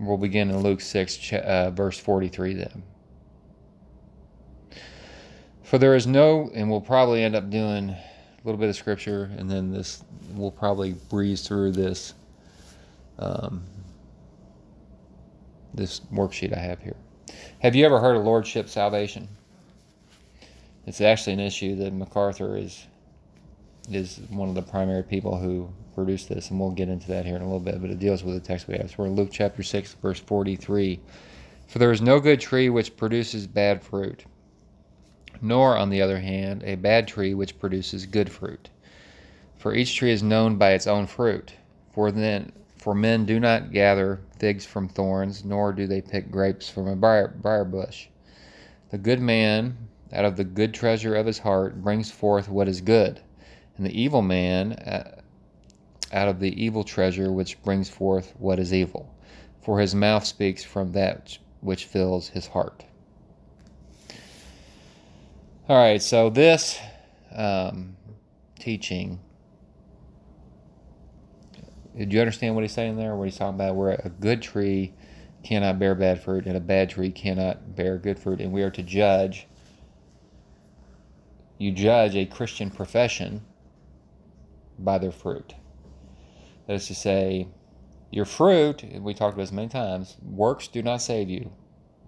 we'll begin in Luke 6, uh, verse 43 then. For there is no, and we'll probably end up doing a little bit of scripture, and then this, we'll probably breeze through this, um, this worksheet I have here. Have you ever heard of lordship salvation? It's actually an issue that MacArthur is is one of the primary people who produced this, and we'll get into that here in a little bit. But it deals with the text we have. So we're in Luke chapter six, verse forty-three. For there is no good tree which produces bad fruit, nor, on the other hand, a bad tree which produces good fruit. For each tree is known by its own fruit. For then, for men do not gather figs from thorns, nor do they pick grapes from a briar, briar bush. The good man, out of the good treasure of his heart, brings forth what is good, and the evil man, uh, out of the evil treasure which brings forth what is evil. For his mouth speaks from that which fills his heart. All right, so this um, teaching, did you understand what he's saying there? What he's talking about? Where a good tree cannot bear bad fruit, and a bad tree cannot bear good fruit, and we are to judge. You judge a Christian profession by their fruit. That is to say, your fruit, we talked about this many times, works do not save you.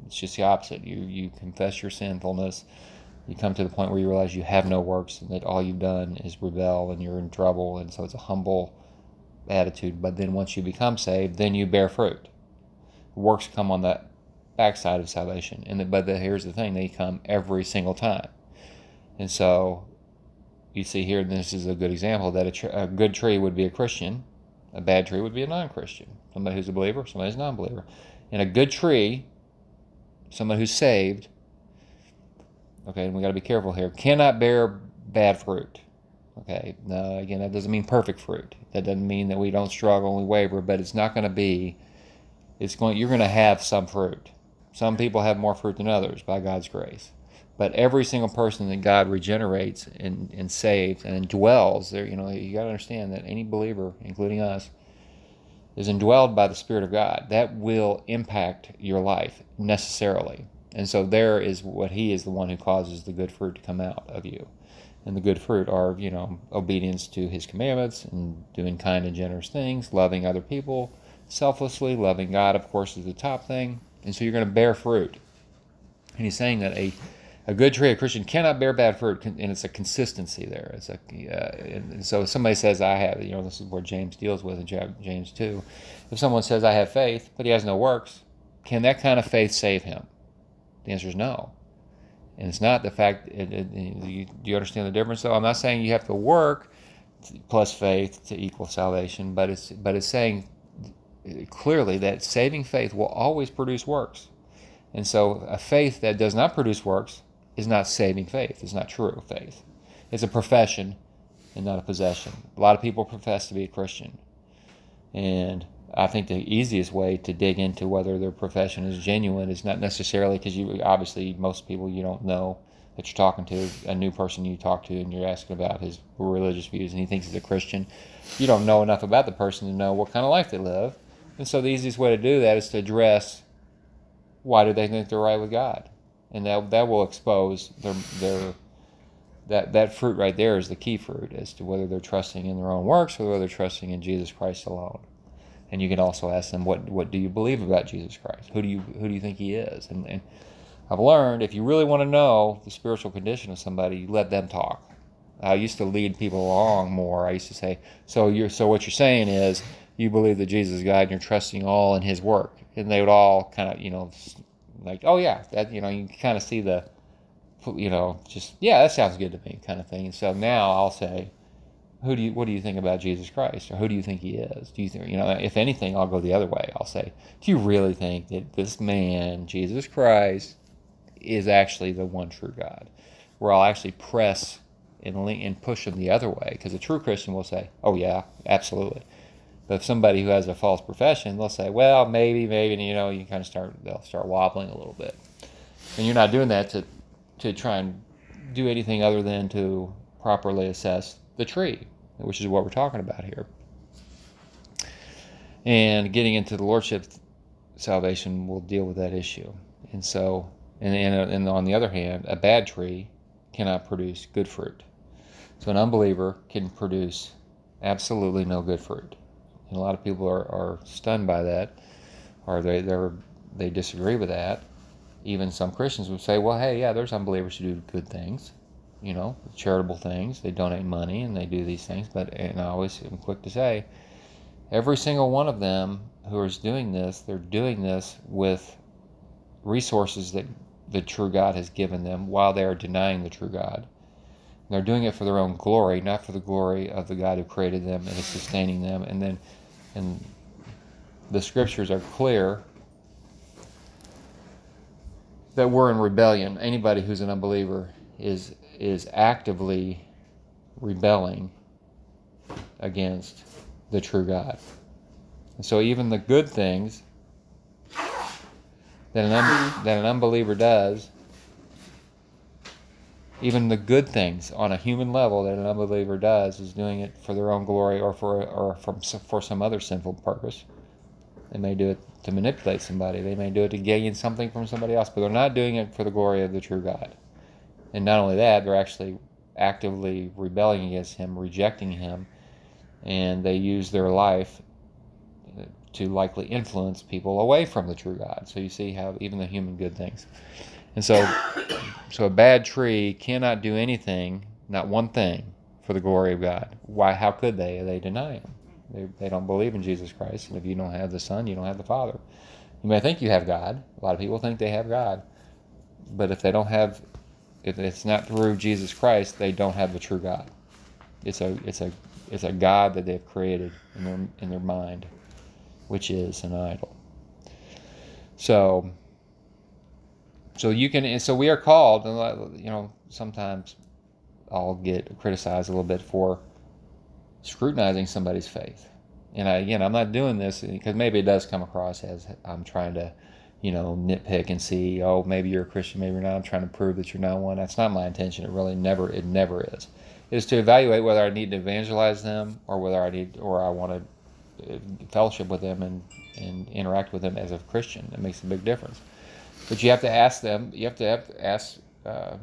It's just the opposite. You you confess your sinfulness. You come to the point where you realize you have no works and that all you've done is rebel and you're in trouble. And so it's a humble attitude. But then once you become saved then you bear fruit. Works come on that backside of salvation. And the, but the, here's the thing. They come every single time. And so you see here this is a good example that a, tr- a good tree would be a christian a bad tree would be a non-christian somebody who's a believer somebody who's a non-believer and a good tree somebody who's saved Okay, and we got to be careful here. Cannot bear bad fruit. Okay, now again, that doesn't mean perfect fruit. That doesn't mean that we don't struggle and we waver, but it's not going to be. It's going. You're going to have some fruit. Some people have more fruit than others by God's grace, but every single person that God regenerates and, and saves and indwells, there, you know, you got to understand that any believer, including us, is indwelled by the Spirit of God. That will impact your life necessarily. And so there is what he is the one who causes the good fruit to come out of you. And the good fruit are, you know, obedience to his commandments and doing kind and generous things, loving other people selflessly, loving God, of course, is the top thing. And so you're going to bear fruit. And he's saying that a, a good tree, a Christian, cannot bear bad fruit, and it's a consistency there. It's a, uh, and so if somebody says, I have, you know, this is where James deals with in James 2. If someone says, I have faith, but he has no works, can that kind of faith save him? The answer is no. And it's not the fact, it, it, it, do you understand the difference though? I'm not saying you have to work plus faith to equal salvation, but it's, but it's saying clearly that saving faith will always produce works. And so a faith that does not produce works is not saving faith, it's not true faith. It's a profession and not a possession. A lot of people profess to be a Christian. And I think the easiest way to dig into whether their profession is genuine is not necessarily because you obviously most people you don't know that you're talking to a new person you talk to and you're asking about his religious views and he thinks he's a Christian. You don't know enough about the person to know what kind of life they live, and so the easiest way to do that is to address why do they think they're right with God, and that that will expose their their that that fruit right there is the key fruit as to whether they're trusting in their own works or whether they're trusting in Jesus Christ alone. And you can also ask them, what, what do you believe about Jesus Christ? Who do you, who do you think he is? And, and I've learned if you really want to know the spiritual condition of somebody, you let them talk. I used to lead people along more. I used to say, so you're, so what you're saying is you believe that Jesus is God and you're trusting all in his work. And they would all kind of, you know, like, oh yeah, that, you know, you kind of see the, you know, just, yeah, that sounds good to me kind of thing. And so now I'll say, who do you what do you think about Jesus Christ or who do you think he is? Do you think you know if anything I'll go the other way. I'll say, do you really think that this man, Jesus Christ, is actually the one true God? Where I'll actually press and and push them the other way because a true Christian will say, "Oh yeah, absolutely." But if somebody who has a false profession, they'll say, "Well, maybe, maybe," and you know, you kind of start they'll start wobbling a little bit, and you're not doing that to to try and do anything other than to properly assess the tree which is what we're talking about here. And getting into the lordship salvation will deal with that issue. And so, and, and, and on the other hand, a bad tree cannot produce good fruit. So an unbeliever can produce absolutely no good fruit. And a lot of people are, are stunned by that, or they they disagree with that. Even some Christians would say, well, hey, yeah, there's unbelievers who do good things, you know, charitable things. They donate money and they do these things. But and I always am quick to say, every single one of them who is doing this, they're doing this with resources that the true God has given them while they are denying the true God. And they're doing it for their own glory, not for the glory of the God who created them and is sustaining them. And then, and the scriptures are clear that we're in rebellion. Anybody who's an unbeliever is is actively rebelling against the true God. And so even the good things that an, un- that an unbeliever does, even the good things on a human level that an unbeliever does, is doing it for their own glory or for or from for some other sinful purpose. They may do it to manipulate somebody. They may do it to gain something from somebody else, but they're not doing it for the glory of the true God. And not only that, they're actually actively rebelling against Him, rejecting Him, and they use their life uh, to likely influence people away from the true God. So you see how even the human good things. And so so a bad tree cannot do anything, not one thing, for the glory of God. Why how could they? They deny him. They, they don't believe in Jesus Christ. And if you don't have the Son, you don't have the Father. You may think you have God. A lot of people think they have God. But if they don't have if it's not through Jesus Christ, they don't have the true God. It's a it's a it's a God that they've created in their in their mind which is an idol. So, so you can, so we are called, you know, sometimes I'll get criticized a little bit for scrutinizing somebody's faith. And I, again, I'm not doing this because maybe it does come across as I'm trying to, you know, nitpick and see, oh, maybe you're a Christian, maybe you're not. I'm trying to prove that you're not one. That's not my intention. It really never, it never is. It is to evaluate whether I need to evangelize them or whether I need, or I want to uh, fellowship with them and, and interact with them as a Christian. It makes a big difference. But you have to ask them, you have to, have to ask, uh,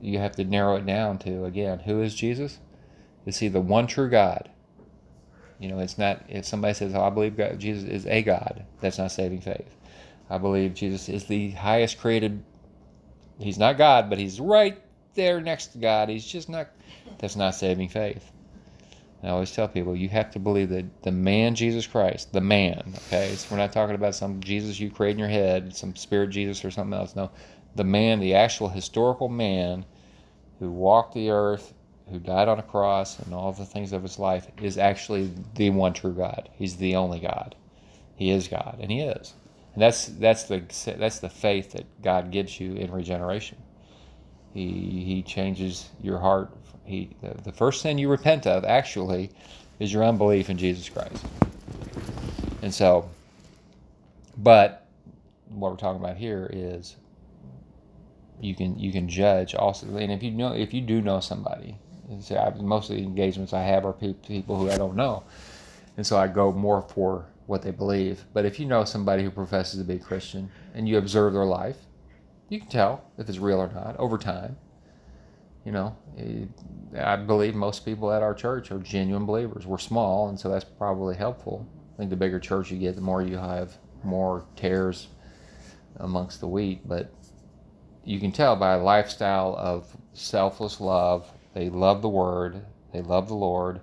you have to narrow it down to, again, who is Jesus? Is he the one true God? You know, it's not, if somebody says, oh, I believe God, Jesus is a God, that's not saving faith. I believe Jesus is the highest created, he's not God, but he's right there next to God. He's just not, that's not saving faith. I always tell people you have to believe that the man Jesus Christ, the man, okay? So we're not talking about some Jesus you create in your head, some spirit Jesus or something else. No, the man, the actual historical man who walked the earth, who died on a cross, and all the things of his life is actually the one true God. He's the only God. He is God, and He is. And that's that's the that's the faith that God gives you in regeneration. He He changes your heart he, the first sin you repent of, actually, is your unbelief in Jesus Christ. And so, but what we're talking about here is you can you can judge also, and if you know if you do know somebody, most of the engagements I have are people who I don't know, and so I go more for what they believe. But if you know somebody who professes to be a Christian and you observe their life, you can tell if it's real or not over time you know, eh, I believe most people at our church are genuine believers. We're small, and so that's probably helpful. I think the bigger church you get, the more you have more tares amongst the wheat. But you can tell by a lifestyle of selfless love. They love the Word, they love the Lord,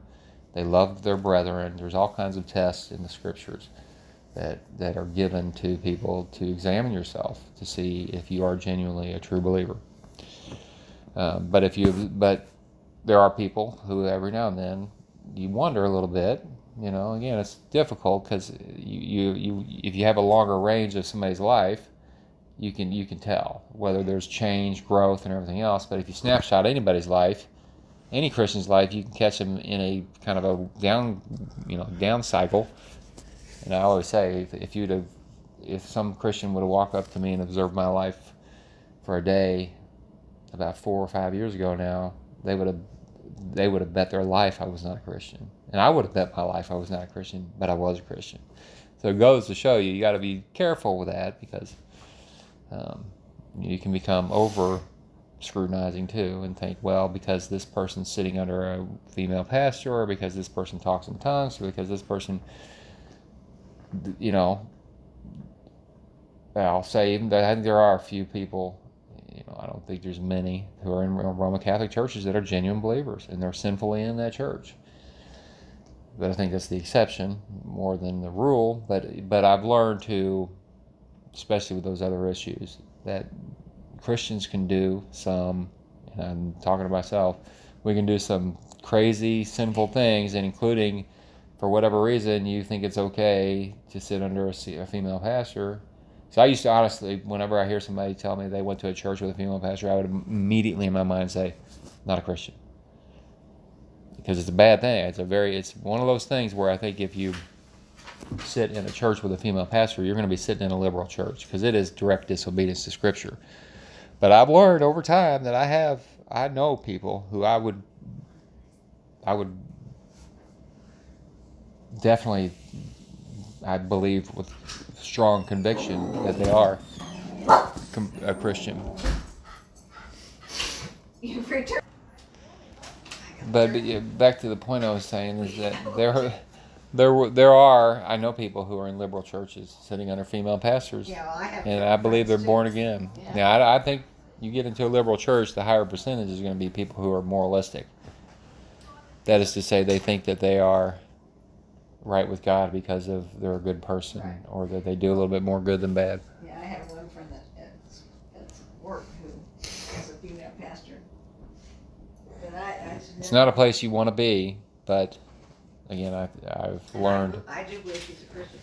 they love their brethren. There's all kinds of tests in the scriptures that, that are given to people to examine yourself to see if you are genuinely a true believer. Um, but if you, but there are people who every now and then you wonder a little bit. You know, again, it's difficult because you, you, you, if you have a longer range of somebody's life, you can you can tell whether there's change, growth, and everything else. But if you snapshot anybody's life, any Christian's life, you can catch them in a kind of a down, you know, down cycle. And I always say, if, if you'd have, if some Christian would have walked up to me and observed my life for a day, about four or five years ago now, they would have they would have bet their life I was not a Christian, and I would have bet my life I was not a Christian, but I was a Christian. So it goes to show you, you got to be careful with that because um, you can become over scrutinizing too and think, well, because this person's sitting under a female pastor, or because this person talks in tongues, or because this person, you know, I'll say even that I think there are a few people, you know, I don't think there's many who are in Roman Catholic churches that are genuine believers and they're sinfully in that church. But I think that's the exception more than the rule. But but I've learned to, especially with those other issues, that Christians can do some, and I'm talking to myself, we can do some crazy, sinful things, and including, for whatever reason, you think it's okay to sit under a, a female pastor. So I used to honestly, whenever I hear somebody tell me they went to a church with a female pastor, I would immediately in my mind say, not a Christian. Because it's a bad thing. It's a very, it's one of those things where I think if you sit in a church with a female pastor, you're going to be sitting in a liberal church because it is direct disobedience to Scripture. But I've learned over time that I have, I know people who I would, I would definitely, I believe with strong conviction that they are a Christian. But, but yeah, back to the point I was saying is that there there there are I know people who are in liberal churches sitting under female pastors. Yeah, well, I. And I believe they're too. born again. Yeah. Yeah, I, I think you get into a liberal church, the higher percentage is going to be people who are moralistic. That is to say, they think that they are right with God because of they're a good person, Right. or that they do a little bit more good than bad. Yeah, I have one friend that at, at work who is a female pastor. But I, I. It's not a place you want to be, but again, I, I've learned. I do believe she's a Christian.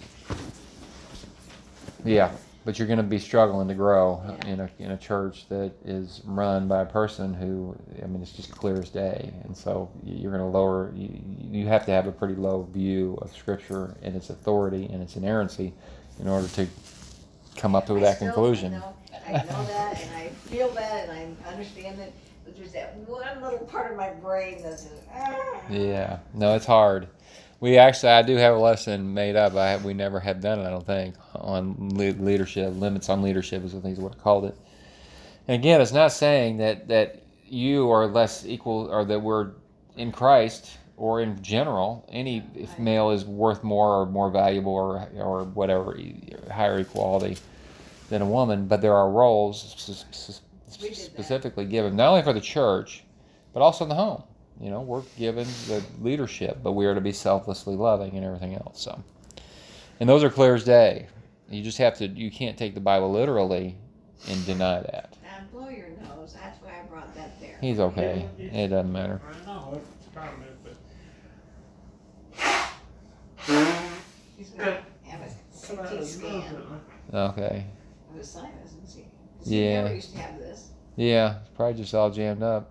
Yeah, but you're going to be struggling to grow Yeah. in a in a church that is run by a person who, I mean, it's just clear as day, and so you're going to lower. You, you have to have a pretty low view of Scripture and its authority and its inerrancy in order to come up to that still- conclusion. I know, I know that, and I feel that, and I understand that. but there's that one little part of my brain that says, ah. Yeah, no, it's hard. We actually, I do have a lesson made up. I have, we never have done it, I don't think, on le- leadership. Limits on leadership is what things what I called it. And again, it's not saying that that you are less equal or that we're in Christ or in general any if male is worth more or more valuable or or whatever higher equality than a woman. But there are roles s- s- We did that. specifically given not only for the church, but also in the home. You know, we're given the leadership, but we are to be selflessly loving and everything else. So, and those are clear as day. You just have to. You can't take the Bible literally and deny that. Now blow your nose, that's why I brought that there. He's okay. It doesn't matter. I know, it's kind but He's gonna have a CT scan Okay. of his sinus and he Yeah. never used to have this. Yeah, probably just all jammed up.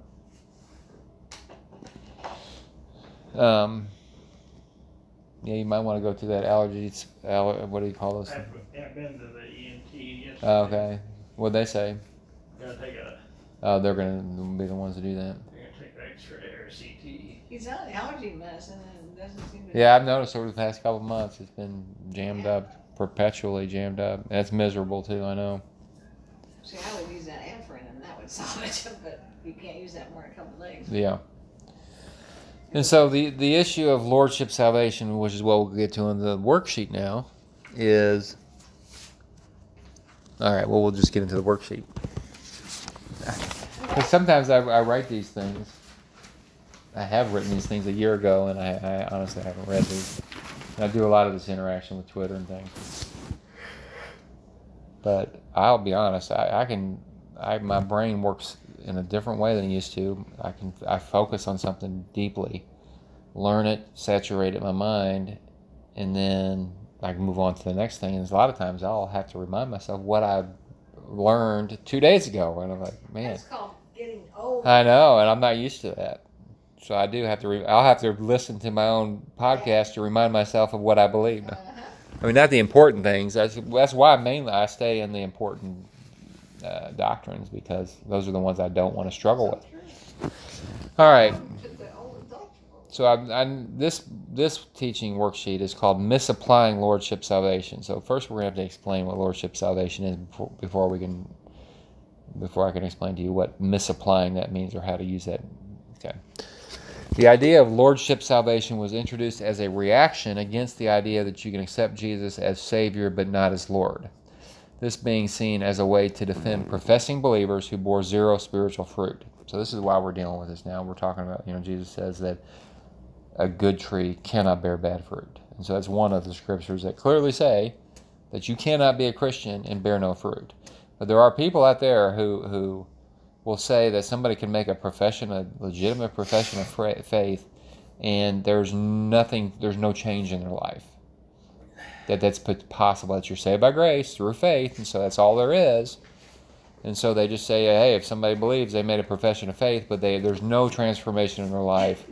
Um. Yeah, you might want to go to that allergies. Aller, what do you call those? I've, I've been to the ENT yesterday. Oh, okay. What'd they say? Gotta take a, Oh, they're gonna be the ones to do that. they're gonna take an X-ray or CT. He's on allergy medicine and doesn't seem to. Yeah, I've noticed over the past couple of months it's been jammed up, perpetually jammed up. That's miserable too. I know. See, I would use that Afrin and that would solve it, but you can't use that more than a couple days. Yeah. And so the the issue of lordship salvation, which is what we'll get to in the worksheet now, is all right. Well, we'll just get into the worksheet. 'Cause sometimes I, I write these things. I have written these things a year ago, and I, I honestly haven't read these. And I do a lot of this interaction with Twitter and things. But I'll be honest, I, I can, I my brain works in a different way than it used to. I can I focus on something deeply, learn it, saturate it in my mind, and then I can move on to the next thing. And a lot of times I'll have to remind myself what I learned two days ago, and I'm like, man, That's called getting old. I know, and I'm not used to that. So I do have to. Re- I'll have to listen to my own podcast to remind myself of what I believe. Uh-huh. I mean, not the important things. That's that's why mainly I stay in the important uh, doctrines because those are the ones I don't want to struggle with. All right. So I, I, this this teaching worksheet is called misapplying lordship salvation. So first we're to have to explain what lordship salvation is before, before we can before I can explain to you what misapplying that means or how to use that. Okay. The idea of lordship salvation was introduced as a reaction against the idea that you can accept Jesus as Savior but not as Lord. This being seen as a way to defend professing believers who bore zero spiritual fruit. So this is why we're dealing with this now. We're talking about, you know, Jesus says that a good tree cannot bear bad fruit. And so that's one of the scriptures that clearly say that you cannot be a Christian and bear no fruit. But there are people out there who, who will say that somebody can make a profession, a legitimate profession of faith, and there's nothing, there's no change in their life. That that's possible. That you're saved by grace through faith, and so that's all there is. And so they just say, hey, if somebody believes they made a profession of faith, but they, there's no transformation in their life,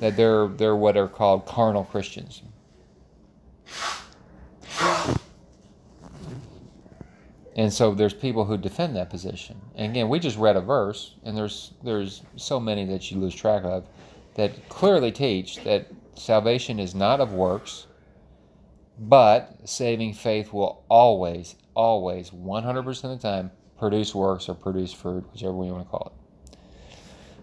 that they're they're what are called carnal Christians. And so there's people who defend that position. And again, we just read a verse, and there's there's so many that you lose track of that clearly teach that salvation is not of works, but saving faith will always, always, 100% of the time produce works or produce fruit, whichever way you want to call it.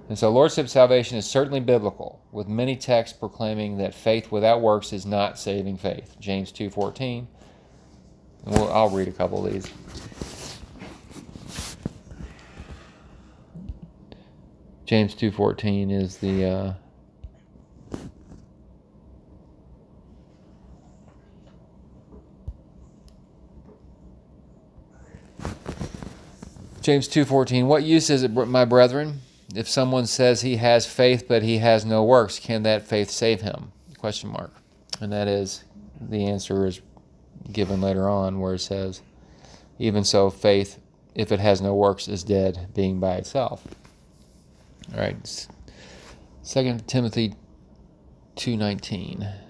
And so Lordship salvation is certainly biblical, with many texts proclaiming that faith without works is not saving faith. James 2.14. We'll, I'll read a couple of these. James 2.14 is the... Uh, James 2:14 What use is it my brethren if someone says he has faith but he has no works? Can that faith save him? Question mark. And that is the answer is given later on where it says even so faith if it has no works is dead being by itself. All right. 2 Timothy 2:19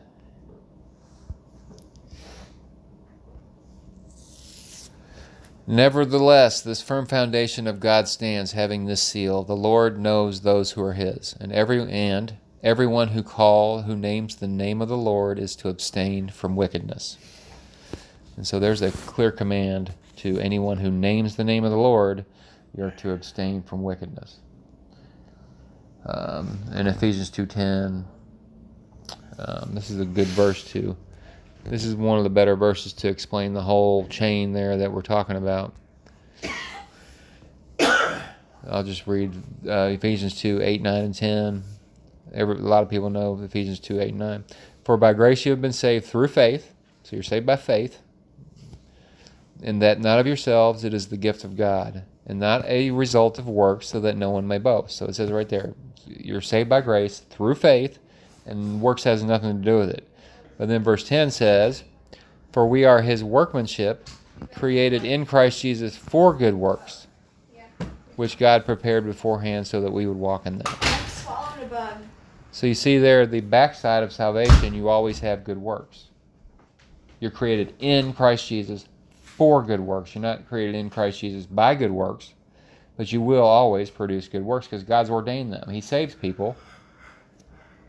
Nevertheless, this firm foundation of God stands, having this seal: the Lord knows those who are His, and every and everyone who call who names the name of the Lord is to abstain from wickedness. And so there's a clear command to anyone who names the name of the Lord, you're to abstain from wickedness. Um, in Ephesians two ten, um, this is a good verse too. This is one of the better verses to explain the whole chain there that we're talking about. I'll just read uh, Ephesians 2 8, 9, and 10. Every, a lot of people know Ephesians 2 8 and 9. For by grace you have been saved through faith. So you're saved by faith. And that not of yourselves, it is the gift of God, and not a result of works, so that no one may boast. So it says right there, you're saved by grace through faith, and works has nothing to do with it. But then verse 10 says, For we are his workmanship, created in Christ Jesus for good works, which God prepared beforehand so that we would walk in them. So you see there, the backside of salvation, you always have good works. You're created in Christ Jesus for good works. You're not created in Christ Jesus by good works, but you will always produce good works because God's ordained them. He saves people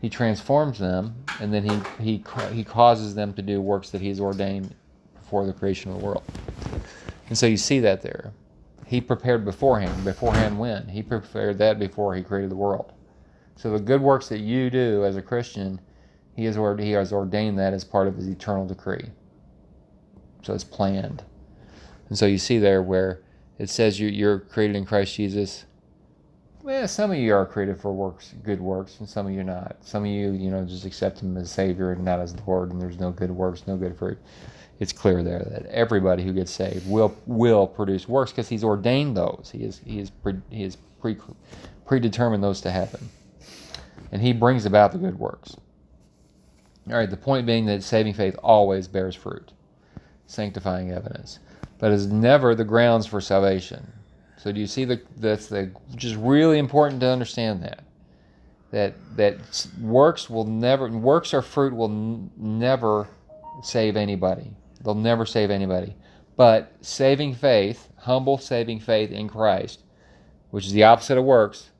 he transforms them, and then he, he, he causes them to do works that he's ordained before the creation of the world. And so you see that there. He prepared beforehand. Beforehand when? He prepared that before he created the world. So the good works that you do as a Christian, he has, he has ordained that as part of his eternal decree. So it's planned. And so you see there where it says you, you're created in Christ Jesus well, some of you are created for works, good works, and some of you not. Some of you, you know, just accept Him as Savior and not as Lord, and there's no good works, no good fruit. It's clear there that everybody who gets saved will will produce works because He's ordained those. He is He is pre, He is pre, predetermined those to happen, and He brings about the good works. All right. The point being that saving faith always bears fruit, sanctifying evidence, but is never the grounds for salvation. So do you see the that's the just really important to understand that that that works will never works or fruit will n- never save anybody. They'll never save anybody. But saving faith, humble saving faith in Christ, which is the opposite of works,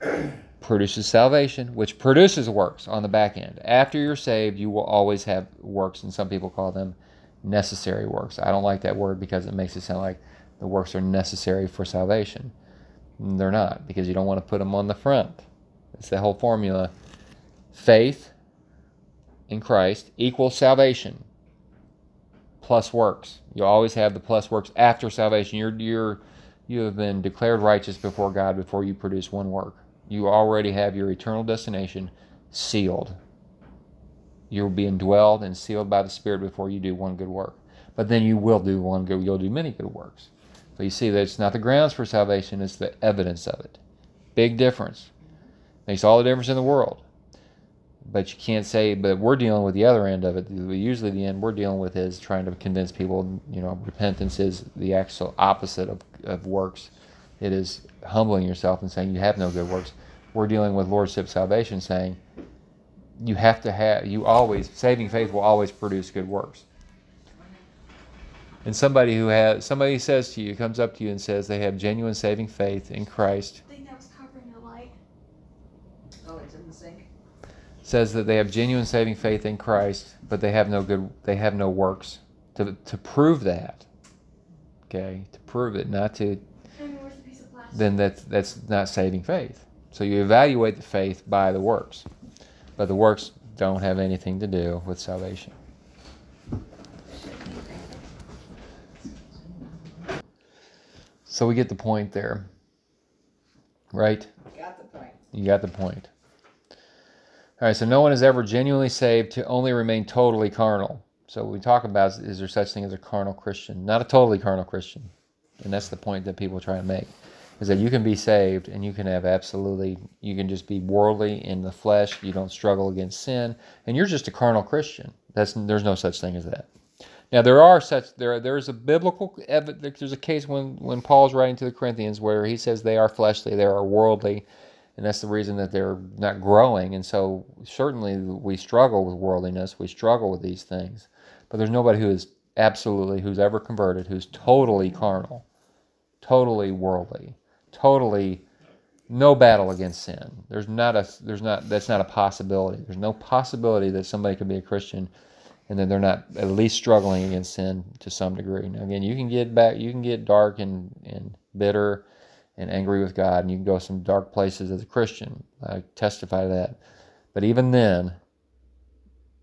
produces salvation, which produces works on the back end. After you're saved, you will always have works, and some people call them necessary works. I don't like that word because it makes it sound like the works are necessary for salvation. They're not because you don't want to put them on the front. It's the whole formula. Faith in Christ equals salvation plus works. You always have the plus works after salvation. You're you're you have been declared righteous before God before you produce one work. You already have your eternal destination sealed. You'll be indwelled and sealed by the Spirit before you do one good work. But then you will do one good you'll do many good works. So you see that it's not the grounds for salvation, it's the evidence of it. Big difference. Makes all the difference in the world. But you can't say, but we're dealing with the other end of it. Usually, the end we're dealing with is trying to convince people, you know, repentance is the actual opposite of, of works. It is humbling yourself and saying you have no good works. We're dealing with lordship salvation, saying you have to have, you always, saving faith will always produce good works. And somebody who has, somebody says to you, comes up to you and says they have genuine saving faith in Christ, I think that was covering the light. Oh, it's in the sink. says that they have genuine saving faith in Christ, but they have no good, they have no works to, to prove that. Okay, to prove it, not to, I mean, where's the piece of plastic? then that's, that's not saving faith. So you evaluate the faith by the works, but the works don't have anything to do with salvation. So we get the point there, right? Got the point. You got the point. All right, so no one is ever genuinely saved to only remain totally carnal. So what we talk about is, is there such thing as a carnal Christian, not a totally carnal Christian, and that's the point that people try to make, is that you can be saved and you can have absolutely, you can just be worldly in the flesh. You don't struggle against sin, and you're just a carnal Christian. That's there's no such thing as that. Now there are such there there is a biblical there's a case when when Paul's writing to the Corinthians where he says they are fleshly, they are worldly, and that's the reason that they're not growing. And so certainly we struggle with worldliness, we struggle with these things, but there's nobody who is absolutely who's ever converted who's totally carnal, totally worldly, totally no battle against sin. There's not a there's not that's not a possibility. There's no possibility that somebody could be a Christian and then they're not at least struggling against sin to some degree. Now again, you can get back you can get dark and, and bitter and angry with God and you can go some dark places as a Christian. I testify to that. But even then,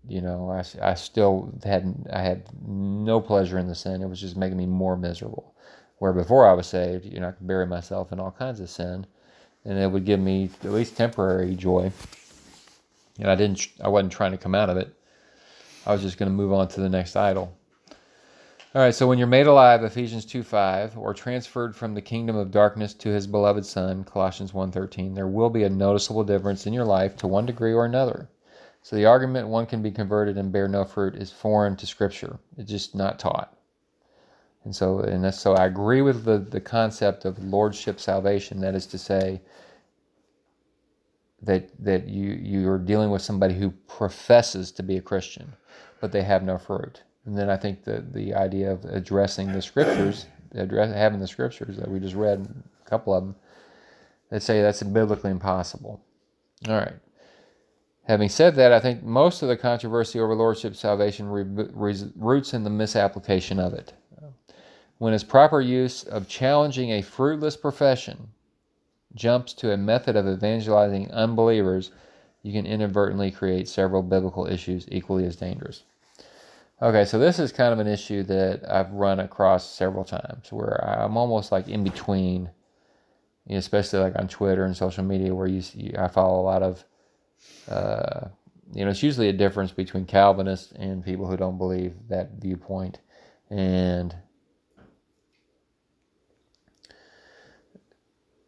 you know, I, I still had I had no pleasure in the sin. It was just making me more miserable. Where before I was saved, you know, I could bury myself in all kinds of sin, and it would give me at least temporary joy. And I didn't, I wasn't trying to come out of it. I was just going to move on to the next idol. All right, so when you're made alive, Ephesians 2 5, or transferred from the kingdom of darkness to his beloved Son, Colossians 1.13, there will be a noticeable difference in your life to one degree or another. So the argument one can be converted and bear no fruit is foreign to Scripture. It's just not taught. And so, and that's, so I agree with the, the concept of lordship salvation. That is to say, that that you you're dealing with somebody who professes to be a Christian, but they have no fruit. And then I think the the idea of addressing the scriptures, address, having the scriptures that we just read, a couple of them, that say that's biblically impossible. All right. Having said that, I think most of the controversy over lordship salvation re, re, roots in the misapplication of it. When its proper use of challenging a fruitless profession jumps to a method of evangelizing unbelievers, you can inadvertently create several biblical issues equally as dangerous. Okay, so this is kind of an issue that I've run across several times where I'm almost like in between, you know, especially like on Twitter and social media where you, see, I follow a lot of, uh, you know, it's usually a difference between Calvinists and people who don't believe that viewpoint. And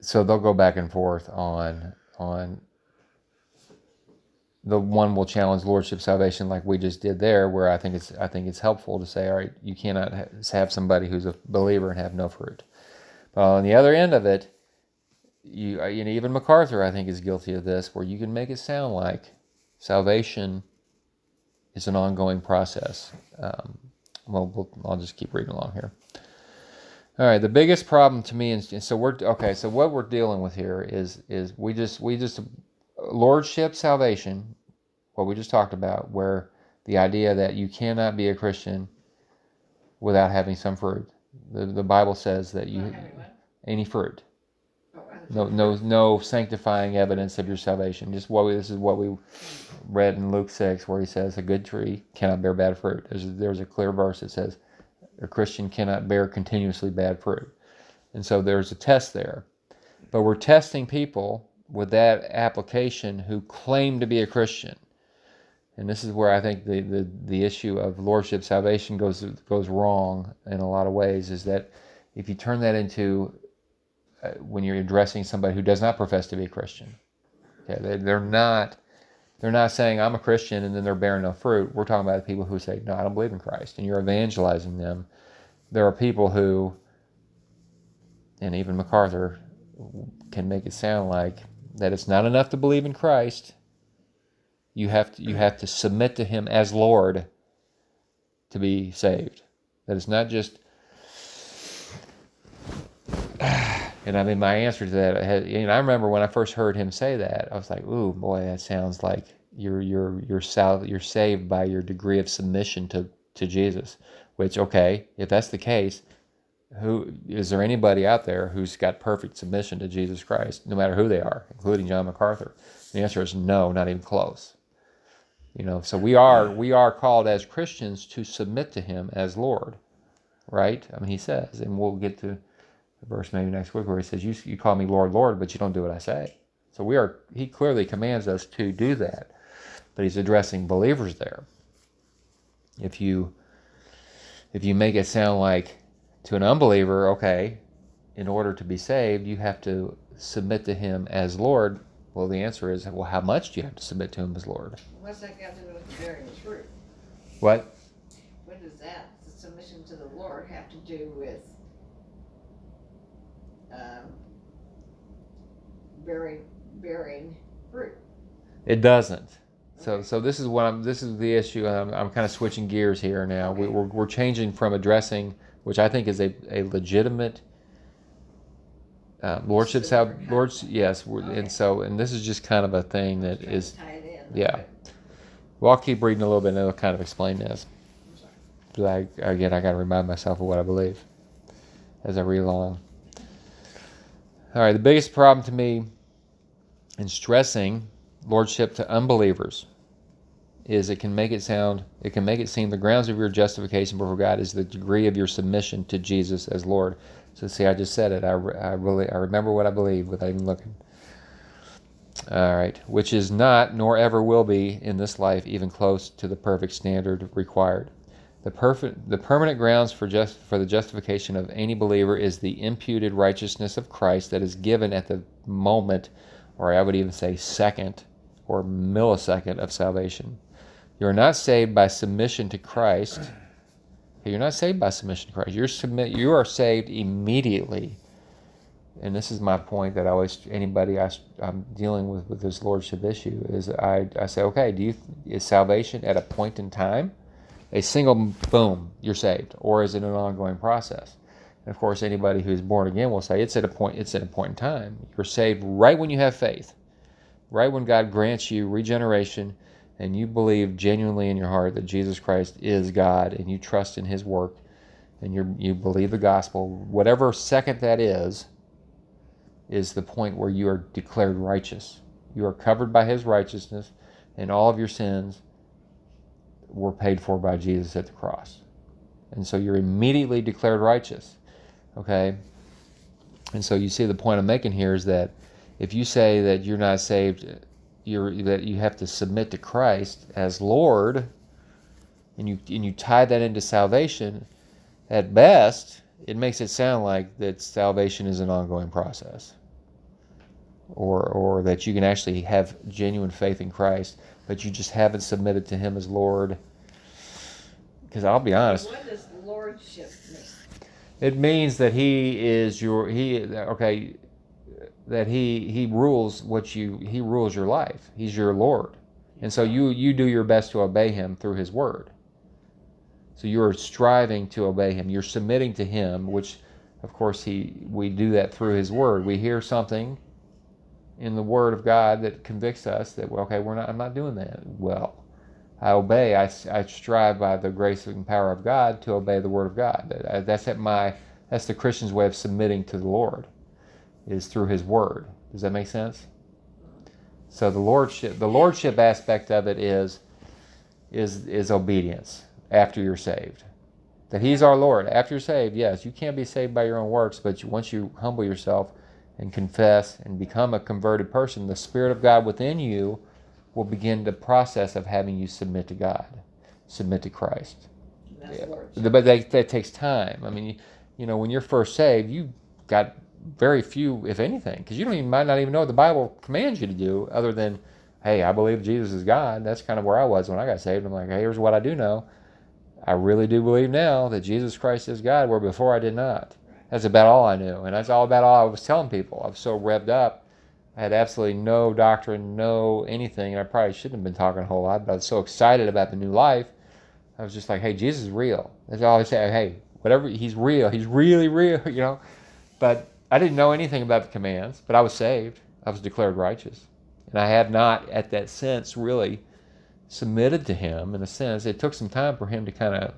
so they'll go back and forth on on the one will challenge lordship salvation like we just did there where i think it's i think it's helpful to say all right you cannot have somebody who's a believer and have no fruit but on the other end of it you, you know, even macarthur i think is guilty of this where you can make it sound like salvation is an ongoing process um, well, we'll i'll just keep reading along here All right, the biggest problem to me is so we're okay. So what we're dealing with here is is we just we just lordship salvation, what we just talked about, where the idea that you cannot be a Christian without having some fruit. The, the Bible says that you any fruit, Oh, no no no sanctifying evidence of your salvation. Just what we, this is what we read in Luke six, where he says a good tree cannot bear bad fruit. There's there's a clear verse that says a Christian cannot bear continuously bad fruit, and so there's a test there. But we're testing people with that application who claim to be a Christian. And this is where I think the, the, the issue of lordship salvation goes goes wrong in a lot of ways. Is that if you turn that into uh, when you're addressing somebody who does not profess to be a Christian, okay, they, they're not they're not saying I'm a Christian and then they're bearing no fruit. We're talking about people who say no, I don't believe in Christ, and you're evangelizing them. There are people who, and even MacArthur can make it sound like that it's not enough to believe in Christ. You have to you have to submit to Him as Lord to be saved. That it's not just. And I mean, my answer to that, had, and I remember when I first heard him say that, I was like, "Ooh, boy, that sounds like you're you're you're sal- you're saved by your degree of submission to to Jesus." Which, okay, if that's the case, who is there anybody out there who's got perfect submission to Jesus Christ, no matter who they are, including John MacArthur? The answer is no, not even close. You know, so we are we are called as Christians to submit to Him as Lord, right? I mean, He says, and we'll get to the verse maybe next week where He says, "You you call me Lord, Lord, but you don't do what I say." So we are. He clearly commands us to do that, but He's addressing believers there. If you if you make it sound like to an unbeliever, okay, in order to be saved, you have to submit to Him as Lord. Well, the answer is, well, how much do you have to submit to Him as Lord? What's that got to do with bearing fruit? What? What does that, the submission to the Lord, have to do with, um, bearing, bearing fruit? It doesn't. So, so this is what I'm. This is the issue. I'm, I'm kind of switching gears here now. We, Okay. we're, we're changing from addressing, which I think is a, a legitimate uh, lordship. Sal, Similar lords, yes. Okay. And so, and this is just kind of a thing that is. Tie it in. yeah. Okay. Well, I'll keep reading a little bit, and it'll kind of explain this. I'm sorry. But I, again, I got to remind myself of what I believe as I read along. All right, the biggest problem to me in stressing lordship to unbelievers is it can make it sound, it can make it seem the grounds of your justification before God is the degree of your submission to Jesus as Lord. So, see, I just said it. I, I really, I remember what I believe without even looking. All right, which is not nor ever will be in this life even close to the perfect standard required. The perfect, the permanent grounds for just for the justification of any believer is the imputed righteousness of Christ that is given at the moment, or I would even say second or millisecond of salvation. You are not saved by submission to Christ. You're not saved by submission to Christ. You're submit. You are saved immediately. And this is my point that I always anybody I, am dealing with with this lordship issue is I, I say okay do you is salvation at a point in time? A single boom you're saved. Or is it an ongoing process? And of course anybody who's born again will say it's at a point it's at a point in time. You're saved right when you have faith. Right when God grants you regeneration and you believe genuinely in your heart that Jesus Christ is God and you trust in his work and you you believe the gospel whatever second that is is the point where you are declared righteous. You are covered by his righteousness, and all of your sins were paid for by Jesus at the cross. And so you're immediately declared righteous. Okay? And so you see the point I'm making here is that if you say that you're not saved, you're that you have to submit to Christ as Lord, and you and you tie that into salvation, at best, it makes it sound like that salvation is an ongoing process. Or or that you can actually have genuine faith in Christ but you just haven't submitted to him as Lord. Because I'll be honest. What does lordship mean? it means that he is your he okay that he he rules what you he rules your life he's your lord and so you you do your best to obey him through his word so you're striving to obey him you're submitting to him which of course, he we do that through His Word. We hear something in the Word of God that convicts us that well, okay, we're not. I'm not doing that well. I obey. I, I strive by the grace and power of God to obey the Word of God. That- That's at my. That's the Christian's way of submitting to the Lord, is through His Word. Does that make sense? So the lordship, the lordship aspect of it is, is is obedience after you're saved. That He's our Lord after you're saved. Yes, you can't be saved by your own works, but you, once you humble yourself and confess and become a converted person, the Spirit of God within you will begin the process of having you submit to God, submit to Christ. That's Yeah. But that, that takes time. I mean, you, you know, when you're first saved, you got very few, if anything, because you don't even might not even know what the Bible commands you to do, other than, hey, I believe Jesus is God. That's kind of where I was when I got saved. I'm like, hey, here's what I do know. I really do believe now that Jesus Christ is God, where before I did not. That's about all I knew, and that's all about all I was telling people. I was so revved up. I had absolutely no doctrine, no anything, and I probably shouldn't have been talking a whole lot, but I was so excited about the new life. I was just like, hey, Jesus is real. That's all I say. Hey, whatever, he's real. He's really real, you know. But I didn't know anything about the commands, but I was saved. I was declared righteous. And I had not, at that sense, really submitted to him in a sense. It took some time for him to kind of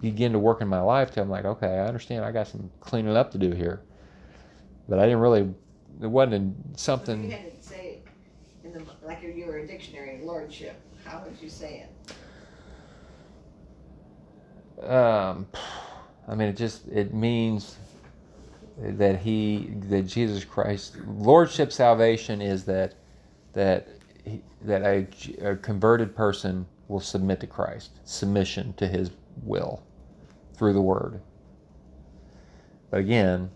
begin to work in my life till I'm like, okay, I understand I got some cleaning up to do here. But I didn't really, it wasn't in So if you something. had to say in the, like if you were a dictionary, lordship, how would you say it? Um, I mean, it just it means that he that Jesus Christ lordship salvation is that that he, that a, a converted person will submit to Christ, submission to His will through the Word. But again,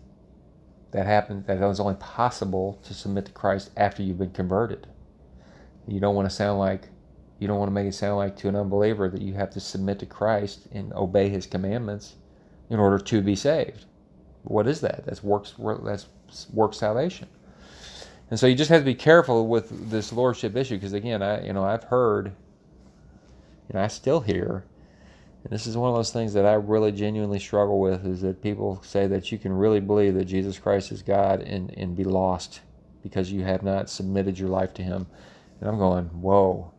that happened. That was only possible to submit to Christ after you've been converted. You don't want to sound like you don't want to make it sound like to an unbeliever that you have to submit to Christ and obey His commandments in order to be saved. What is that? That's works. That's work salvation. And so you just have to be careful with this lordship issue because again, I you know I've heard, and I still hear, and this is one of those things that I really genuinely struggle with is that people say that you can really believe that Jesus Christ is God and and be lost because you have not submitted your life to Him. And I'm going, whoa,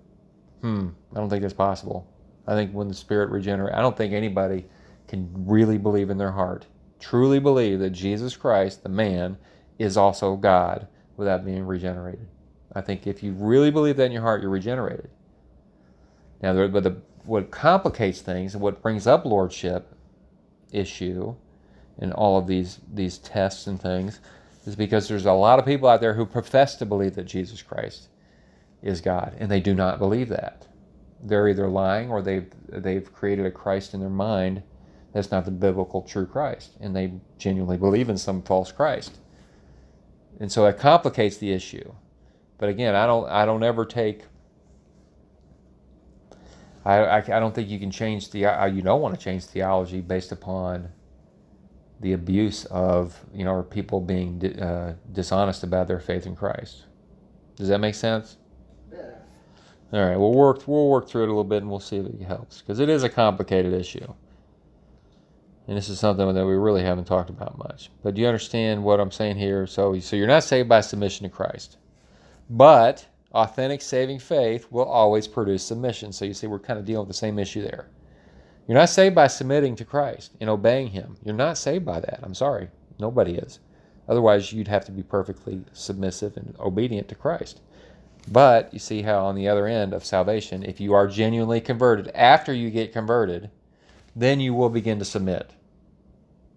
hmm, I don't think that's possible. I think when the Spirit regenerates, I don't think anybody can really believe in their heart, truly believe that Jesus Christ, the man, is also God without being regenerated. I think if you really believe that in your heart, you're regenerated. Now, but the, what complicates things and what brings up lordship issue in all of these these tests and things is because there's a lot of people out there who profess to believe that Jesus Christ is God, and they do not believe that. They're either lying or they've they've created a Christ in their mind that's not the biblical true Christ, and they genuinely believe in some false Christ. And so it complicates the issue. But again, I don't I don't ever take. I, I, I don't think you can change the you don't want to change theology based upon the abuse of you know or people being di- uh, dishonest about their faith in Christ. Does that make sense? Better. All right, we'll work we'll work through it a little bit and we'll see if it helps because it is a complicated issue, and this is something that we really haven't talked about much. But do you understand what I'm saying here? So so you're not saved by submission to Christ, but authentic saving faith will always produce submission. So you see, we're kind of dealing with the same issue there. You're not saved by submitting to Christ and obeying Him. You're not saved by that. I'm sorry, nobody is. Otherwise, you'd have to be perfectly submissive and obedient to Christ. But you see how on the other end of salvation, if you are genuinely converted, after you get converted, then you will begin to submit.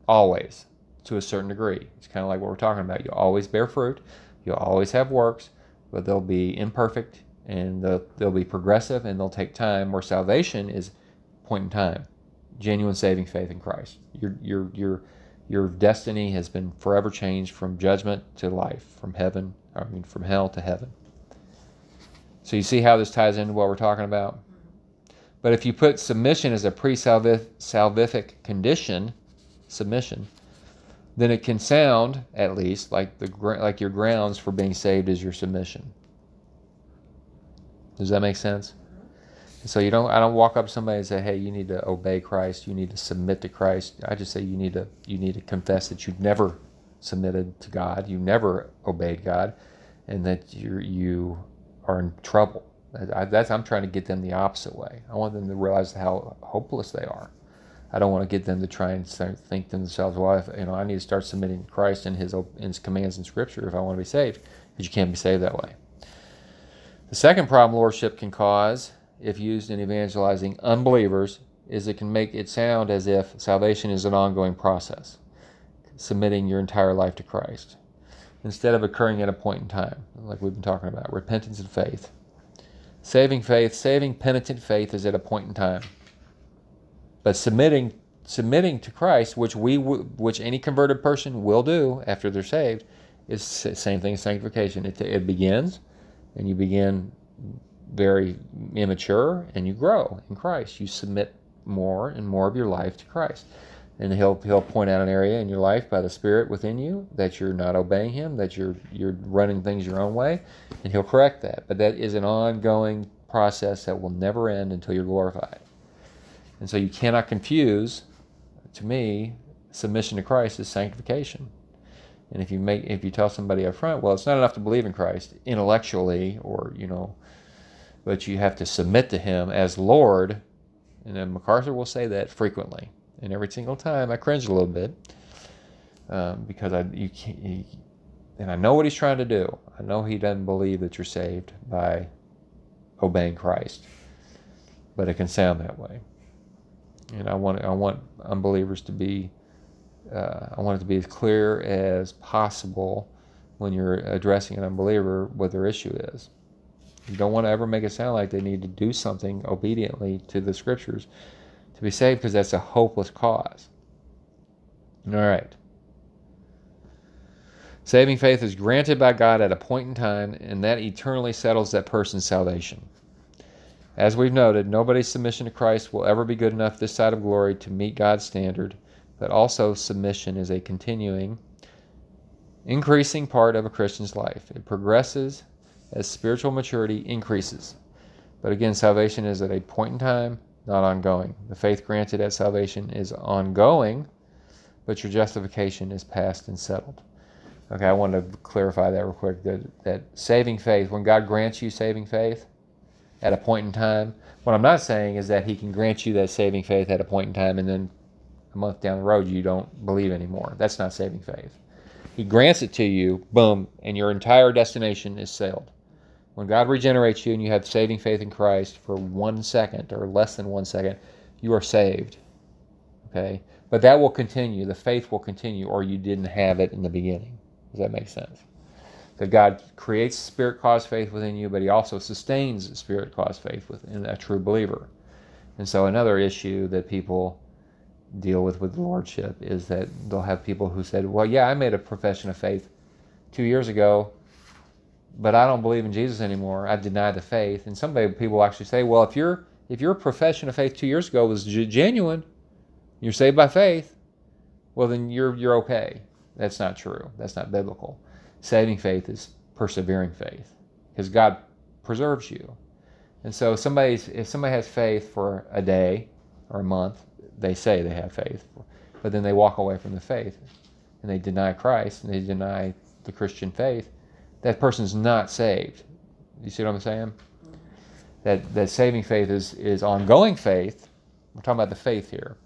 Always, to a certain degree. It's kind of like what we're talking about. You'll always bear fruit, you'll always have works, but they'll be imperfect and they'll, they'll be progressive and they'll take time. Where salvation is point in time, genuine saving faith in Christ. Your, your, your, your destiny has been forever changed from judgment to life, from heaven, I mean, from hell to heaven. So you see how this ties into what we're talking about? But if you put submission as a pre-salvific condition, submission, then it can sound, at least, like the like your grounds for being saved is your submission. Does that make sense? So you don't I don't walk up to somebody and say, "Hey, you need to obey Christ. You need to submit to Christ." I just say you need to you need to confess that you've never submitted to God, you never obeyed God, and that you you are in trouble. I, that's I'm trying to get them the opposite way. I want them to realize how hopeless they are. I don't want to get them to try and start think to themselves, "Well, if, you know, I need to start submitting to Christ and His His commands in Scripture if I want to be saved," because you can't be saved that way. The second problem lordship can cause, if used in evangelizing unbelievers, is it can make it sound as if salvation is an ongoing process, submitting your entire life to Christ, instead of occurring at a point in time, like we've been talking about, repentance and faith. Saving faith, saving penitent faith is at a point in time. But submitting submitting to Christ, which we which any converted person will do after they're saved, is the same thing as sanctification. It, it begins, and you begin very immature, and you grow in Christ. You submit more and more of your life to Christ, and he'll he'll point out an area in your life by the Spirit within you that you're not obeying Him, that you're you're running things your own way, and He'll correct that. But that is an ongoing process that will never end until you're glorified. And so you cannot confuse, to me, submission to Christ is sanctification. And if you make if you tell somebody up front, well, it's not enough to believe in Christ intellectually or, you know, but you have to submit to him as Lord. And then MacArthur will say that frequently. And every single time I cringe a little bit um, because I you can't and I know what he's trying to do. I know he doesn't believe that you're saved by obeying Christ, but it can sound that way. And I want I want unbelievers to be uh, I want it to be as clear as possible when you're addressing an unbeliever what their issue is. You don't want to ever make it sound like they need to do something obediently to the scriptures to be saved because that's a hopeless cause. All right. Saving faith is granted by God at a point in time, and that eternally settles that person's salvation. As we've noted, nobody's submission to Christ will ever be good enough this side of glory to meet God's standard, but also submission is a continuing, increasing part of a Christian's life. It progresses as spiritual maturity increases. But again, salvation is at a point in time, not ongoing. The faith granted at salvation is ongoing, but your justification is past and settled. Okay, I want to clarify that real quick. That, that saving faith, when God grants you saving faith at a point in time, what I'm not saying is that He can grant you that saving faith at a point in time and then a month down the road you don't believe anymore. That's not saving faith. He grants it to you, boom, and your entire destination is sailed. When God regenerates you and you have saving faith in Christ for one second or less than one second, you are saved. Okay? But that will continue. The faith will continue, or you didn't have it in the beginning. Does that make sense? That God creates spirit caused faith within you, but He also sustains spirit caused faith within a true believer. And so, another issue that people deal with with lordship is that they'll have people who said, Well, yeah, I made a profession of faith two years ago, but I don't believe in Jesus anymore. I deny the faith. And some people actually say, Well, if your if your profession of faith two years ago was genuine, you're saved by faith, well then you're you're okay. That's not true. That's not biblical. Saving faith is persevering faith because God preserves you. And so somebody's if somebody has faith for a day or a month, they say they have faith, but then they walk away from the faith and they deny Christ and they deny the Christian faith, that person's not saved. You see what I'm saying? That that saving faith is is ongoing faith. We're talking about the faith here.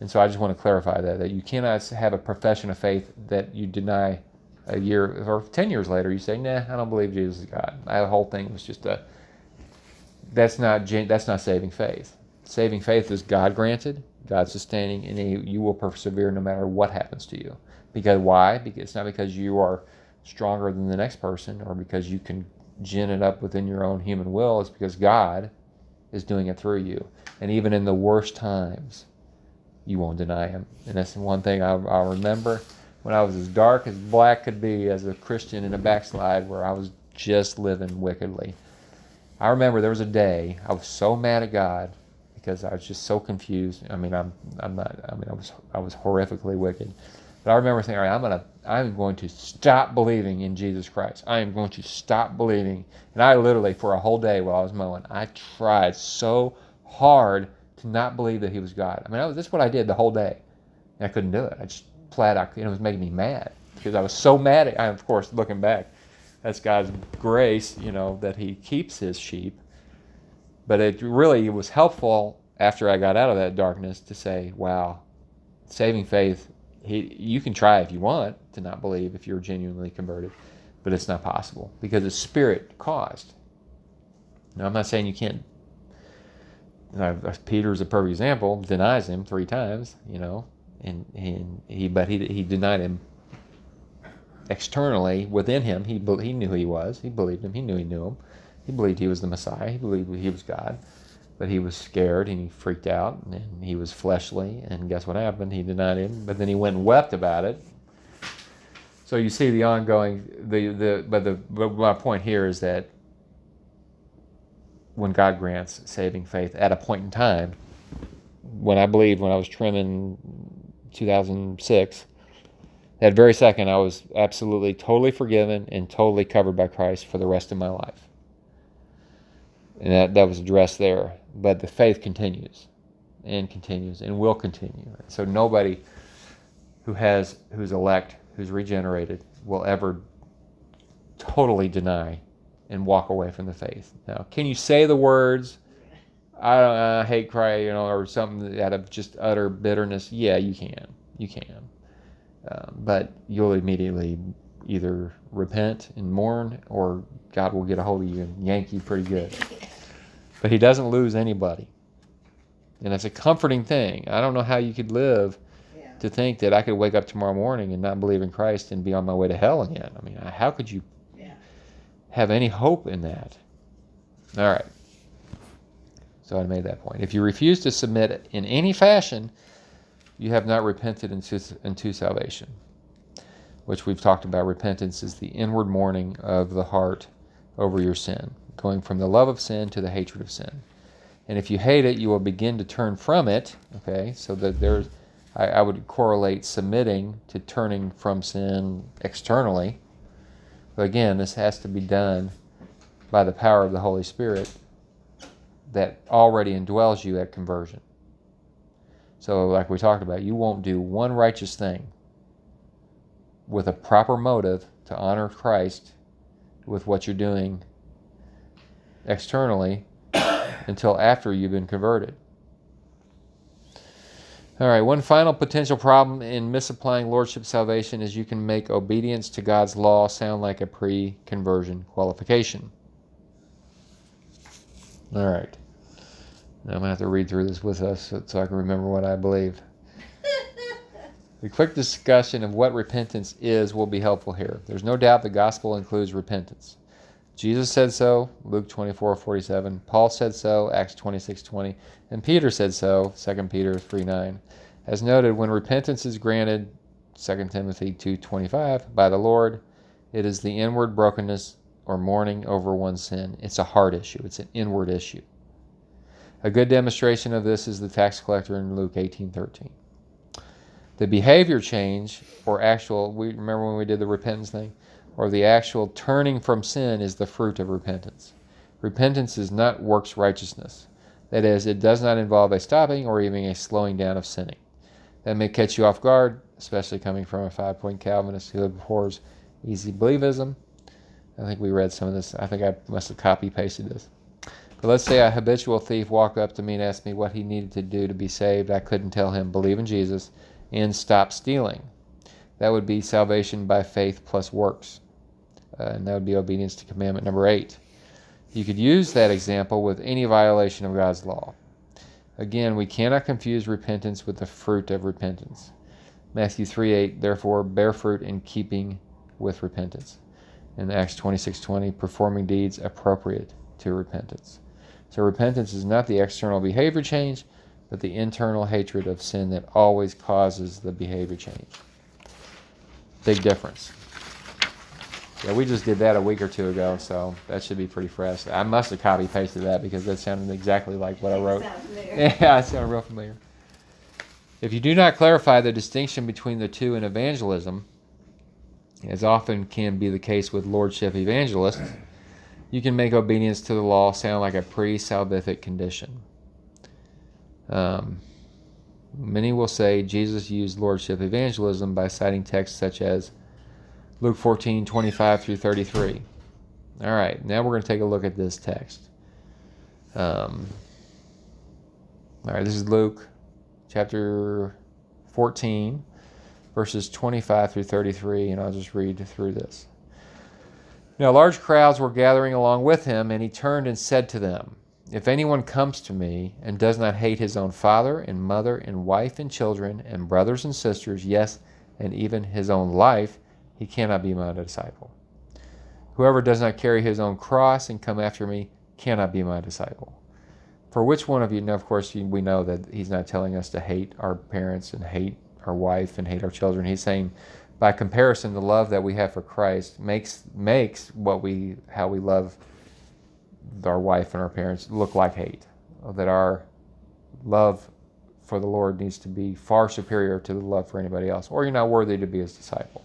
And so I just want to clarify that that you cannot have a profession of faith that you deny a year or ten years later. You say, "Nah, I don't believe Jesus is God." That whole thing was just a. That's not that's not saving faith. Saving faith is God granted, God sustaining, and you will persevere no matter what happens to you. Because why? Because it's not because you are stronger than the next person or because you can gin it up within your own human will. It's because God is doing it through you. And even in the worst times, you won't deny Him. And that's the one thing I, I remember when I was as dark as black could be as a Christian in a backslide where I was just living wickedly. I remember there was a day I was so mad at God because I was just so confused. I mean, I'm I'm not. I mean, I was I was horrifically wicked. But I remember thinking, all right, I'm gonna, I'm going to stop believing in Jesus Christ. I am going to stop believing. And I literally, for a whole day while I was mowing, I tried so hard to not believe that He was God. I mean, I was, that's what I did the whole day. And I couldn't do it. I just flat out, you know, it was making me mad because I was so mad. At, I, of course, looking back, that's God's grace, you know, that He keeps His sheep. But it really was helpful after I got out of that darkness to say, wow, saving faith, he, you can try if you want to not believe if you're genuinely converted, but it's not possible because it's spirit caused. Now, I'm not saying you can't. Uh, Peter's a perfect example. Denies him three times, you know, and, and he, but he he denied him externally within him. He he knew he was. He believed him. He knew he knew him. He believed he was the Messiah. He believed he was God. But he was scared and he freaked out and he was fleshly. And guess what happened? He denied him. But then he went and wept about it. So you see the ongoing the the but the but my point here is that when God grants saving faith at a point in time, when I believed when I was trimming 2006, that very second I was absolutely totally forgiven and totally covered by Christ for the rest of my life. And that, that was addressed there. But the faith continues and continues and will continue. So nobody who has who's elect, who's regenerated, will ever totally deny and walk away from the faith. Now, can you say the words, I, don't, I hate Christ, you know, or something out of just utter bitterness? Yeah, you can. You can. Um, but you'll immediately either repent and mourn, or God will get a hold of you and yank you pretty good. But He doesn't lose anybody. And that's a comforting thing. I don't know how you could live Yeah. to think that I could wake up tomorrow morning and not believe in Christ and be on my way to hell again. I mean, how could you Yeah. have any hope in that? All right. So I made that point. If you refuse to submit in any fashion, you have not repented into, into salvation, which we've talked about. Repentance is the inward mourning of the heart over your sin, going from the love of sin to the hatred of sin. And if you hate it, you will begin to turn from it. Okay, so that there's, I, I would correlate submitting to turning from sin externally. But again, this has to be done by the power of the Holy Spirit that already indwells you at conversion. So, like we talked about, you won't do one righteous thing with a proper motive to honor Christ with what you're doing externally until after you've been converted. All right, one final potential problem in misapplying lordship salvation is you can make obedience to God's law sound like a pre conversion qualification. All right. Now I'm going to have to read through this with us so, so I can remember what I believe. A quick discussion of what repentance is will be helpful here. There's no doubt the gospel includes repentance. Jesus said so, Luke 24, 47. Paul said so, Acts 26, 20. And Peter said so, 2 Peter 3, 9. As noted, when repentance is granted, 2 Timothy 2, 25, by the Lord, it is the inward brokenness or mourning over one's sin. It's a heart issue, it's an inward issue. A good demonstration of this is the tax collector in Luke 18, 13. The behavior change, or actual, we remember when we did the repentance thing, or the actual turning from sin is the fruit of repentance. Repentance is not works righteousness. That is, it does not involve a stopping or even a slowing down of sinning. That may catch you off guard, especially coming from a five point Calvinist who abhors easy believism. I think we read some of this. I think I must have copy pasted this. But let's say a habitual thief walked up to me and asked me what he needed to do to be saved. I couldn't tell him, believe in Jesus and stop stealing. That would be salvation by faith plus works. Uh, and that would be obedience to commandment number eight. You could use that example with any violation of God's law. Again, we cannot confuse repentance with the fruit of repentance. Matthew 3 8, therefore, bear fruit in keeping with repentance. And Acts 26 20, performing deeds appropriate to repentance. So, repentance is not the external behavior change, but the internal hatred of sin that always causes the behavior change. Big difference. Yeah, we just did that a week or two ago, so that should be pretty fresh. I must have copy pasted that because that sounded exactly like what I wrote. Yeah, it sounded real familiar. If you do not clarify the distinction between the two in evangelism, as often can be the case with lordship evangelists, you can make obedience to the law sound like a pre salvific condition. Um, many will say Jesus used lordship evangelism by citing texts such as Luke 14 25 through 33. All right, now we're going to take a look at this text. Um, all right, this is Luke chapter 14, verses 25 through 33, and I'll just read through this. Now, large crowds were gathering along with him, and he turned and said to them, If anyone comes to me and does not hate his own father and mother and wife and children and brothers and sisters, yes, and even his own life, he cannot be my disciple. Whoever does not carry his own cross and come after me cannot be my disciple. For which one of you, now of course we know that he's not telling us to hate our parents and hate our wife and hate our children. He's saying, by comparison, the love that we have for Christ makes makes what we how we love our wife and our parents look like hate. That our love for the Lord needs to be far superior to the love for anybody else, or you're not worthy to be his disciple,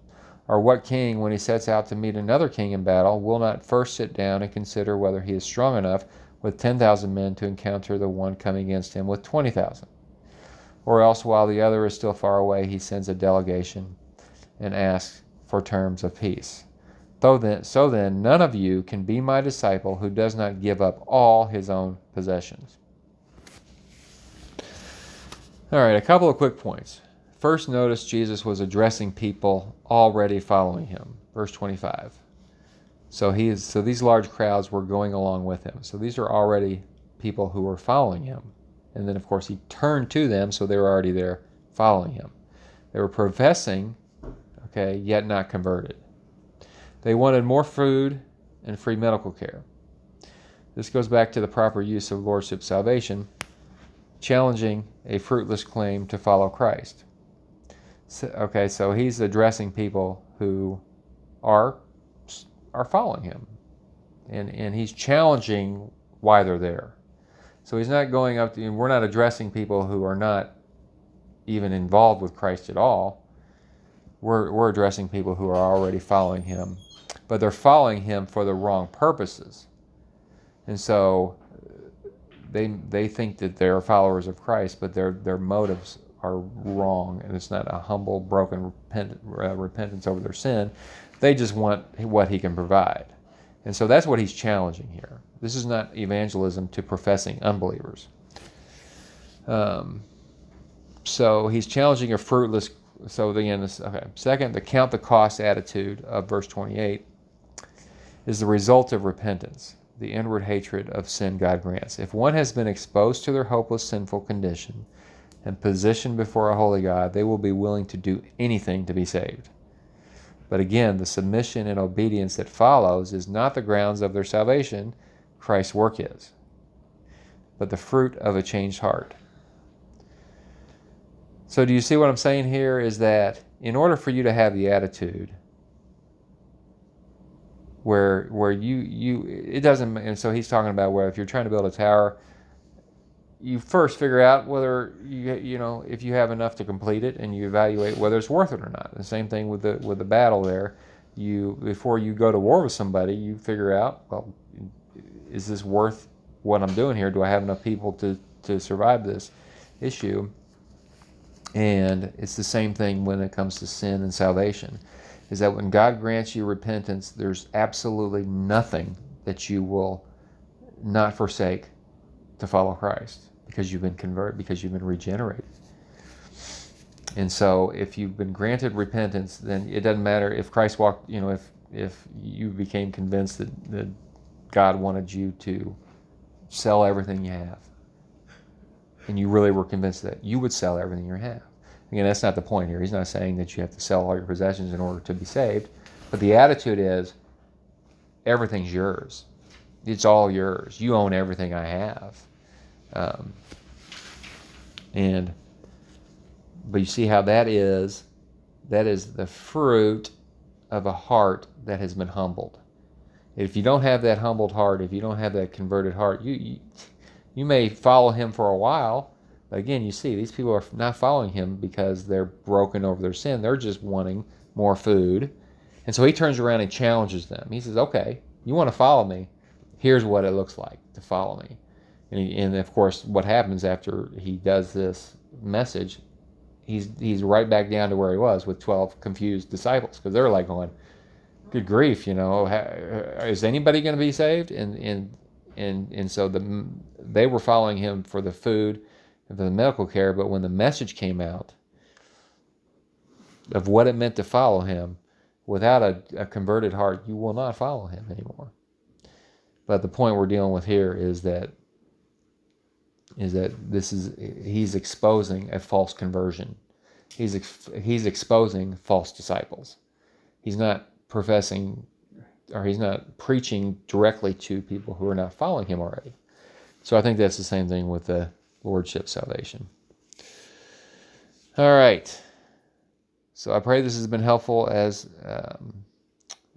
Or what king, when he sets out to meet another king in battle, will not first sit down and consider whether he is strong enough with ten thousand men to encounter the one coming against him with twenty thousand? or else while the other is still far away, he sends a delegation and asks for terms of peace. So then, so then, none of you can be my disciple who does not give up all his own possessions. All right, a couple of quick points. First, notice Jesus was addressing people already following him. Verse 25. So he is so these large crowds were going along with him. So these are already people who were following him. And then, of course, he turned to them, so they were already there following him. They were professing, okay, yet not converted. They wanted more food and free medical care. This goes back to the proper use of lordship salvation, challenging a fruitless claim to follow Christ. Okay, so he's addressing people who are are following him, and and he's challenging why they're there. So he's not going up to, we're not addressing people who are not even involved with Christ at all. We're, we're addressing people who are already following him, but they're following him for the wrong purposes. And so uh, they, they think that they're followers of Christ, but their, their motives are wrong, and it's not a humble, broken repent, uh, repentance over their sin. They just want what he can provide. And so that's what he's challenging here. This is not evangelism to professing unbelievers. Um, so he's challenging a fruitless. So again, this okay. Second, the count the cost attitude of verse 28 is the result of repentance, the inward hatred of sin God grants. If one has been exposed to their hopeless sinful condition and positioned before a holy God, they will be willing to do anything to be saved. But again, the submission and obedience that follows is not the grounds of their salvation, Christ's work is, but the fruit of a changed heart. So, do you see what I'm saying here? Is that in order for you to have the attitude where where you you it doesn't and so he's talking about where if you're trying to build a tower you first figure out whether you you know if you have enough to complete it and you evaluate whether it's worth it or not. The same thing with the with the battle there. You before you go to war with somebody you figure out well is this worth what I'm doing here? Do I have enough people to to survive this issue? And it's the same thing when it comes to sin and salvation is that when God grants you repentance there's absolutely nothing that you will not forsake to follow Christ because you've been converted, because you've been regenerated. And so, if you've been granted repentance, then it doesn't matter if Christ walked, you know, if if you became convinced that, that God wanted you to sell everything you have, and you really were convinced that you would sell everything you have. Again, that's not the point here. He's not saying that you have to sell all your possessions in order to be saved. But the attitude is everything's yours. It's all yours. You own everything I have. Um, and but you see how that is that is the fruit of a heart that has been humbled. If you don't have that humbled heart, if you don't have that converted heart, you you, you may follow him for a while, but again, you see these people are not following him because they're broken over their sin. They're just wanting more food. And so he turns around and challenges them. He says, "Okay, you want to follow me? Here's what it looks like to follow me." And, he, and of course, what happens after he does this message, he's he's right back down to where he was with twelve confused disciples because they're like going, "Good grief, you know, is anybody going to be saved?" And and and and so the they were following him for the food and for the medical care, but when the message came out of what it meant to follow him, without a, a converted heart, you will not follow him anymore. But the point we're dealing with here is that is that this is he's exposing a false conversion. He's ex, he's exposing false disciples. He's not professing or he's not preaching directly to people who are not following him already. So I think that's the same thing with the lordship salvation. All right. So I pray this has been helpful as um,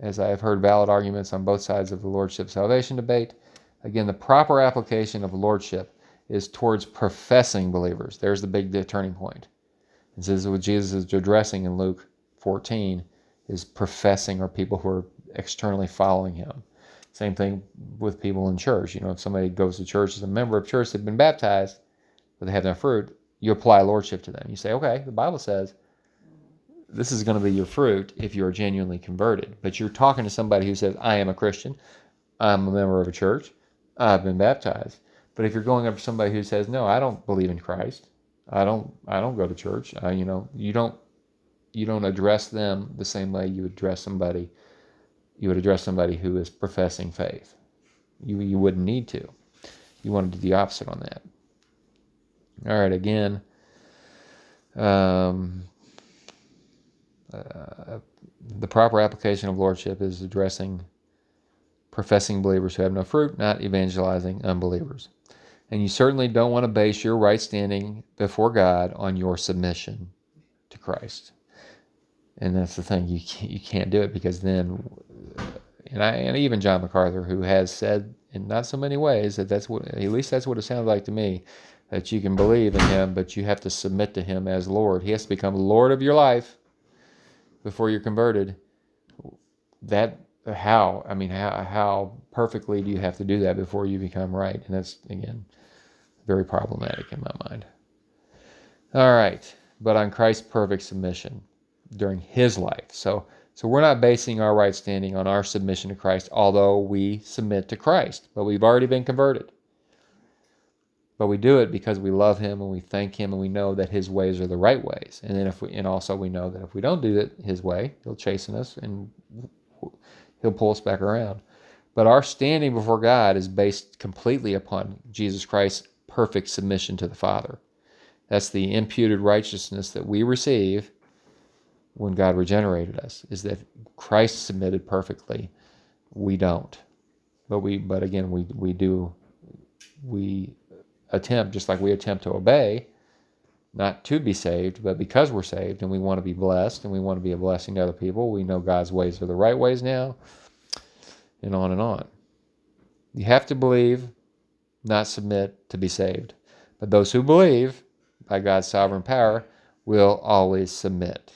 as I have heard valid arguments on both sides of the lordship salvation debate. Again, the proper application of lordship is towards professing believers. There's the big turning point. This is what Jesus is addressing in Luke 14 is professing or people who are externally following him. Same thing with people in church. You know, if somebody goes to church as a member of church, they've been baptized, but they have no fruit, you apply lordship to them. You say, okay, the Bible says this is going to be your fruit if you are genuinely converted. But you're talking to somebody who says, I am a Christian, I'm a member of a church, I've been baptized. But if you're going up to somebody who says, "No, I don't believe in Christ. I don't. I don't go to church," uh, you know, you don't. You don't address them the same way you would address somebody. You would address somebody who is professing faith. You you wouldn't need to. You want to do the opposite on that. All right. Again. Um, uh, the proper application of lordship is addressing professing believers who have no fruit, not evangelizing unbelievers. And you certainly don't want to base your right standing before God on your submission to Christ. And that's the thing you can't, you can't do it because then, and I and even John MacArthur, who has said in not so many ways that that's what at least that's what it sounds like to me, that you can believe in Him, but you have to submit to Him as Lord. He has to become Lord of your life before you're converted. That how I mean how how perfectly do you have to do that before you become right? And that's again very problematic in my mind. All right, but on Christ's perfect submission during his life. So so we're not basing our right standing on our submission to Christ, although we submit to Christ, but we've already been converted. But we do it because we love him and we thank him and we know that his ways are the right ways. And then if we and also we know that if we don't do it his way, he'll chasten us and he'll pull us back around. But our standing before God is based completely upon Jesus Christ's perfect submission to the Father. That's the imputed righteousness that we receive when God regenerated us, is that Christ submitted perfectly. We don't. But we but again we we do we attempt just like we attempt to obey, not to be saved, but because we're saved and we want to be blessed and we want to be a blessing to other people, we know God's ways are the right ways now, and on and on. You have to believe, not submit to be saved. But those who believe, by God's sovereign power, will always submit.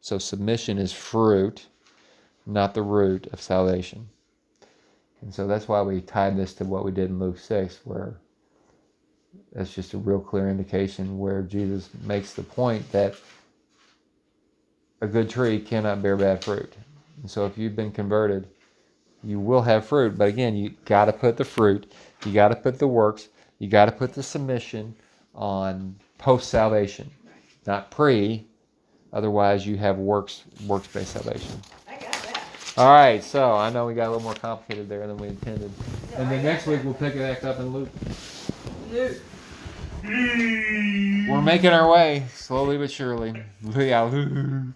So submission is fruit, not the root of salvation. And so that's why we tied this to what we did in Luke 6, where that's just a real clear indication where Jesus makes the point that a good tree cannot bear bad fruit. And so if you've been converted, you will have fruit. But again, you got to put the fruit, you got to put the works, you got to put the submission on post salvation, not pre. Otherwise, you have works works based salvation. I got that. All right, so I know we got a little more complicated there than we intended. No, And then next week we'll pick it back up in Luke. Luke. We're making our way slowly but surely. Yeah, Luke.